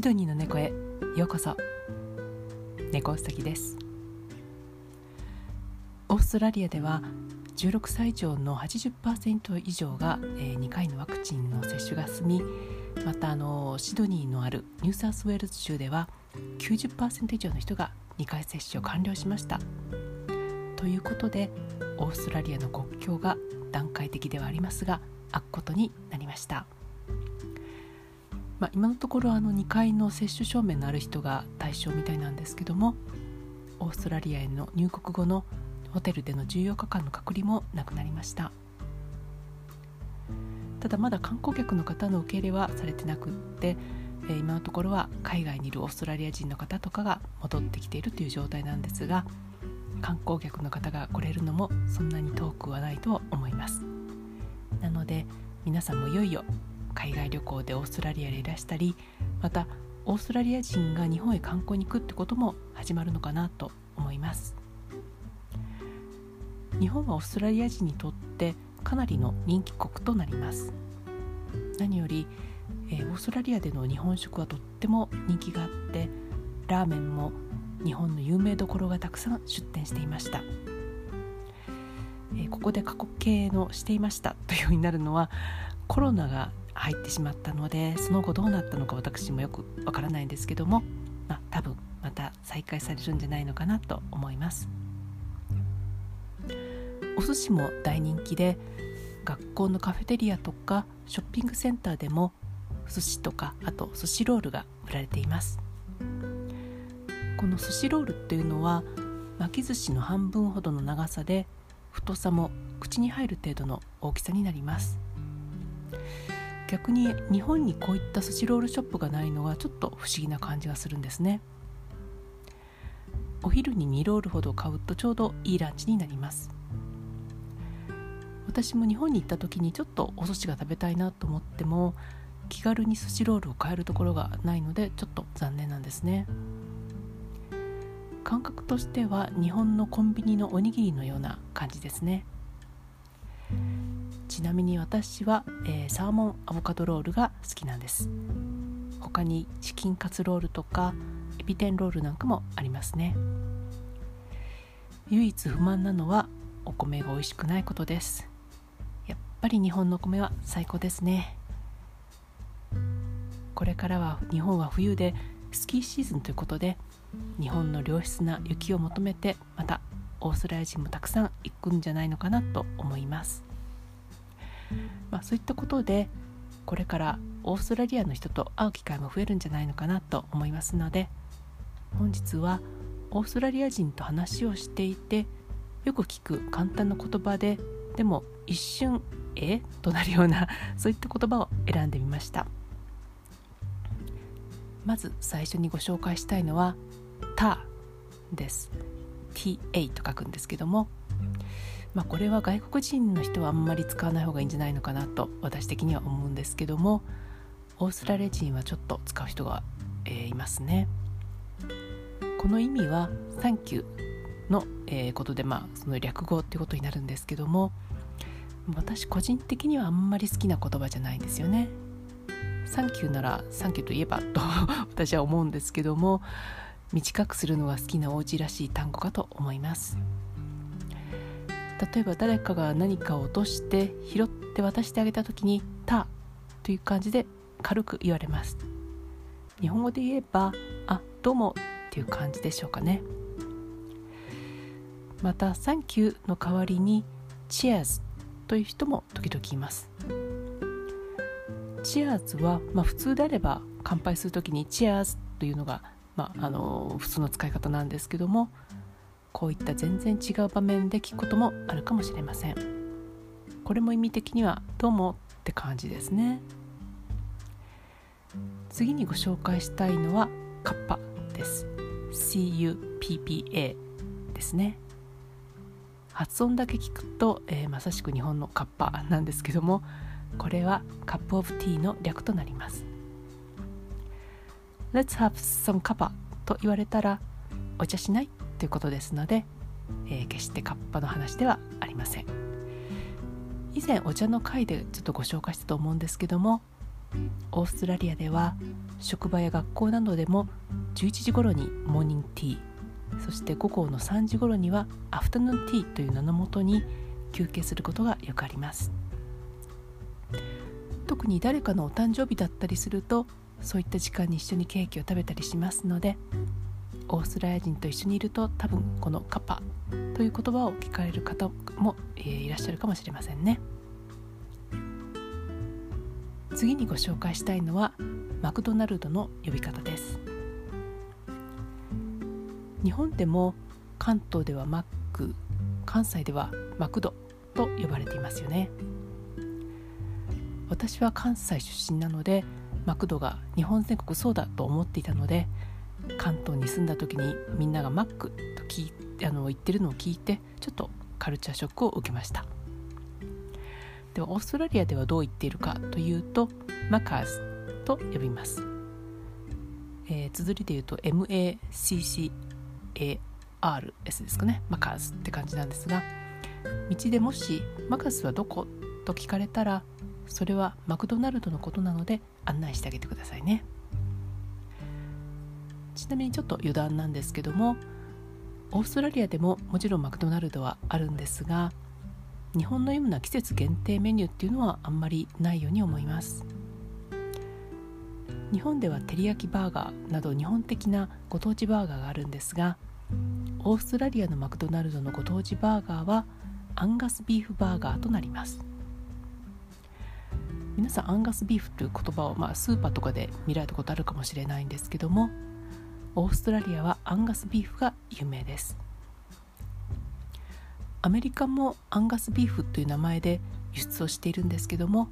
シドニーの猫へ。ようこそ。猫うさぎです。オーストラリアでは16歳以上の80%以上が、え2回のワクチンの接種が済みまたあのシドニーのあるニューサウスウェールズ州では90%以上の人が2回接種を完了しました。ということでオーストラリアの国境が段階的ではありますが開くことになりました。まあ、今のところあの2回の接種証明のある人が対象みたいなんですけどもオーストラリアへの入国後のホテルでの14日間の隔離もなくなりました。ただまだ観光客の方の受け入れはされてなくって今のところは海外にいるオーストラリア人の方とかが戻ってきているという状態なんですが観光客の方が来れるのもそんなに遠くはないと思います。なので皆さんもいよいよ海外旅行でオーストラリアでいらしたりまたオーストラリア人が日本へ観光に行くってことも始まるのかなと思います。日本はオーストラリア人にとってかなりの人気国となります。何より、えー、オーストラリアでの日本食はとっても人気があってラーメンも日本の有名どころがたくさん出店していました、えー、ここで過去形のしていましたというようになるのはコロナが入ってしまったのでその後どうなったのか私もよくわからないんですけども、まあ、多分また再開されるんじゃないのかなと思います。お寿司も大人気で学校のカフェテリアとかショッピングセンターでも寿司とかあと寿司ロールが売られています。この寿司ロールっていうのは巻き寿司の半分ほどの長さで太さも口に入る程度の大きさになります。逆に日本にこういった寿司ロールショップがないのはちょっと不思議な感じがするんですね。お昼に2ロールほど買うとちょうどいいランチになります。私も日本に行った時にちょっとお寿司が食べたいなと思っても気軽に寿司ロールを買えるところがないのでちょっと残念なんですね。感覚としては日本のコンビニのおにぎりのような感じですね。ちなみに私は、えー、サーモンアボカドロールが好きなんです。他にチキンカツロールとかエビ天ロールなんかもありますね。唯一不満なのはお米が美味しくないことです。やっぱり日本の米は最高ですね。これからは日本は冬でスキーシーズンということで日本の良質な雪を求めてまたオーストラリア人もたくさん行くんじゃないのかなと思います。まあ、そういったことでこれからオーストラリアの人と会う機会も増えるんじゃないのかなと思いますので本日はオーストラリア人と話をしていてよく聞く簡単な言葉ででも一瞬「え？となるようなそういった言葉を選んでみました。まず最初にご紹介したいのは「た」です。TA と書くんですけどもまあ、これは外国人の人はあんまり使わない方がいいんじゃないのかなと私的には思うんですけどもオーストラリア人はちょっと使う人が、えー、いますね。この意味は「サンキュー」の、えー、ことで、まあ、その略語っていうことになるんですけども私個人的にはあんまり好きな言葉じゃないんですよね。サンキューならサンキューといえばと 私は思うんですけども短くするのが好きな王子らしい単語かと思います。例えば誰かが何かを落として拾って渡してあげた時に「た」という感じで軽く言われます。日本語で言えば「あどうも」っていう感じでしょうかね。また「サンキュー」の代わりに「チアーズ」という人も時々います。チアーズは、まあ、普通であれば乾杯する時に「チアーズ」というのが、まあ、あの普通の使い方なんですけどもこういった全然違う場面で聞くこともあるかもしれません。これも意味的にはどうもって感じですね。次にご紹介したいのはカッパです。CUPPA ですね。発音だけ聞くと、えー、まさしく日本のカッパなんですけどもこれはカップオブティーの略となります。Let's have some カッパと言われたらお茶しない？ということですので、えー、決してカッパの話ではありません。以前お茶の回でちょっとご紹介したと思うんですけどもオーストラリアでは職場や学校などでも11時頃にモーニングティーそして午後の3時頃にはアフタヌーンティーという名のもとに休憩することがよくあります。特に誰かのお誕生日だったりするとそういった時間に一緒にケーキを食べたりしますのでオーストラリア人と一緒にいると多分このカパという言葉を聞かれる方も、えー、いらっしゃるかもしれませんね。次にご紹介したいのはマクドナルドの呼び方です。日本でも関東ではマック関西ではマクドと呼ばれていますよね。私は関西出身なのでマクドが日本全国そうだと思っていたので関東に住んだ時にみんながマックと聞いあの言ってるのを聞いてちょっとカルチャーショックを受けました。ではオーストラリアではどう言っているかというとマカーズと呼びます、えー、綴りで言うと MACCARS ですかね。マカーズって感じなんですが道でもしマカスはどこと聞かれたらそれはマクドナルドのことなので案内してあげてくださいね。ちなみにちょっと余談なんですけどもオーストラリアでももちろんマクドナルドはあるんですが日本のような季節限定メニューっていうのはあんまりないように思います。日本では照り焼きバーガーなど日本的なご当地バーガーがあるんですがオーストラリアのマクドナルドのご当地バーガーはアンガスビーフバーガーとなります。皆さんアンガスビーフという言葉を、まあ、スーパーとかで見られたことあるかもしれないんですけどもオーストラリアはアンガスビーフが有名です。アメリカもアンガスビーフという名前で輸出をしているんですけども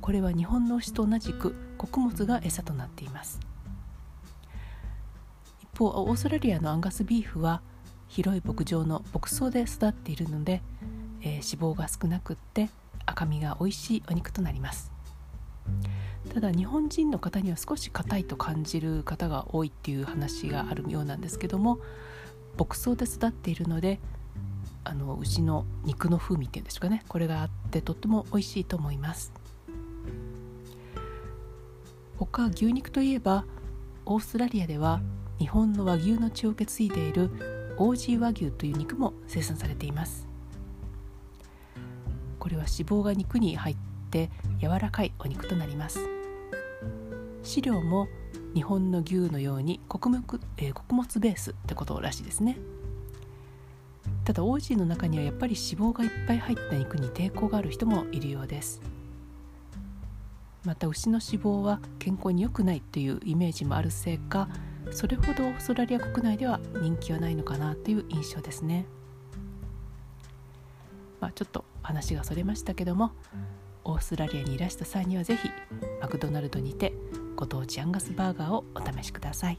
これは日本の牛と同じく穀物が餌となっています。一方オーストラリアのアンガスビーフは広い牧場の牧草で育っているので、えー、脂肪が少なくって赤身が美味しいお肉となります。ただ日本人の方には少し硬いと感じる方が多いっていう話があるようなんですけども牧草で育っているのであの牛の肉の風味っていうんですかねこれがあってとっても美味しいと思います。他牛肉といえばオーストラリアでは日本の和牛の血を受け継いでいるオージー和牛という肉も生産されています。これは脂肪が肉に入って柔らかいお肉となります。飼料も日本の牛のように穀物,、えー、穀物ベースってことらしいですね。ただオージーの中にはやっぱり脂肪がいっぱい入った肉に抵抗がある人もいるようです。また牛の脂肪は健康に良くないというイメージもあるせいかそれほどオーストラリア国内では人気はないのかなという印象ですね、まあ、ちょっと話がそれましたけどもオーストラリアにいらした際には是非マクドナルドにてご当地アンガスバーガーをお試しください。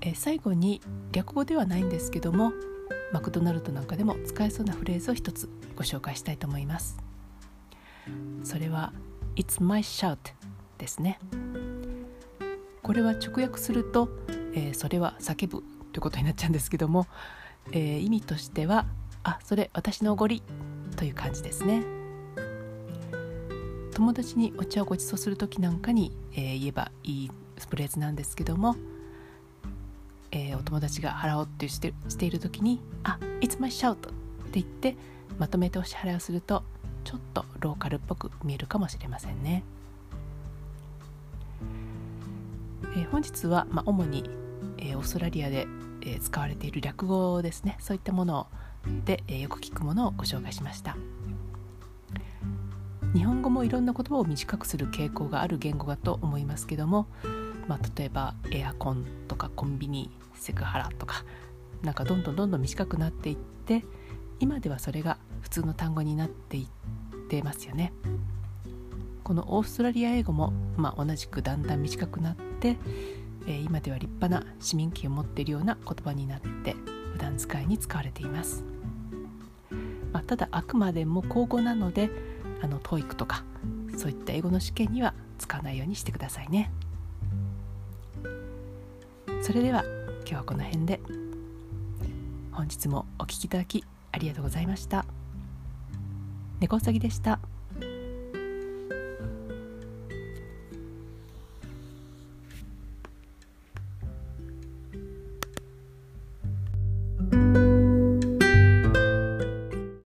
え最後に略語ではないんですけどもマクドナルドなんかでも使えそうなフレーズを一つご紹介したいと思います。それは It's my shout ですね。これは直訳すると、えー、それは叫ぶということになっちゃうんですけども、えー、意味としてはあそれ私のおごりという感じですね。友達にお茶をごちそうする時なんかに、えー、言えばいいフレーズなんですけども、えー、お友達が払おうってしてしている時に「あ It's my shout」って言ってまとめてお支払いをするとちょっとローカルっぽく見えるかもしれませんね。えー、本日は、まあ、主に、えー、オーストラリアで、えー、使われている略語ですねそういったもので、えよく聞くものをご紹介しました日本語もいろんな言葉を短くする傾向がある言語だと思いますけども、まあ、例えばエアコンとかコンビニセクハラとかなんかどんどんどんどん短くなっていって今ではそれが普通の単語になっていってますよね。このオーストラリア英語も、まあ、同じくだんだん短くなって、えー、今では立派な市民権を持っているような言葉になって普段使いに使われています、まあ、ただあくまでも口語なのであの TOEIC とかそういった英語の試験には使わないようにしてくださいね。それでは今日はこの辺で。本日もお聴きいただきありがとうございました。猫うさぎでした。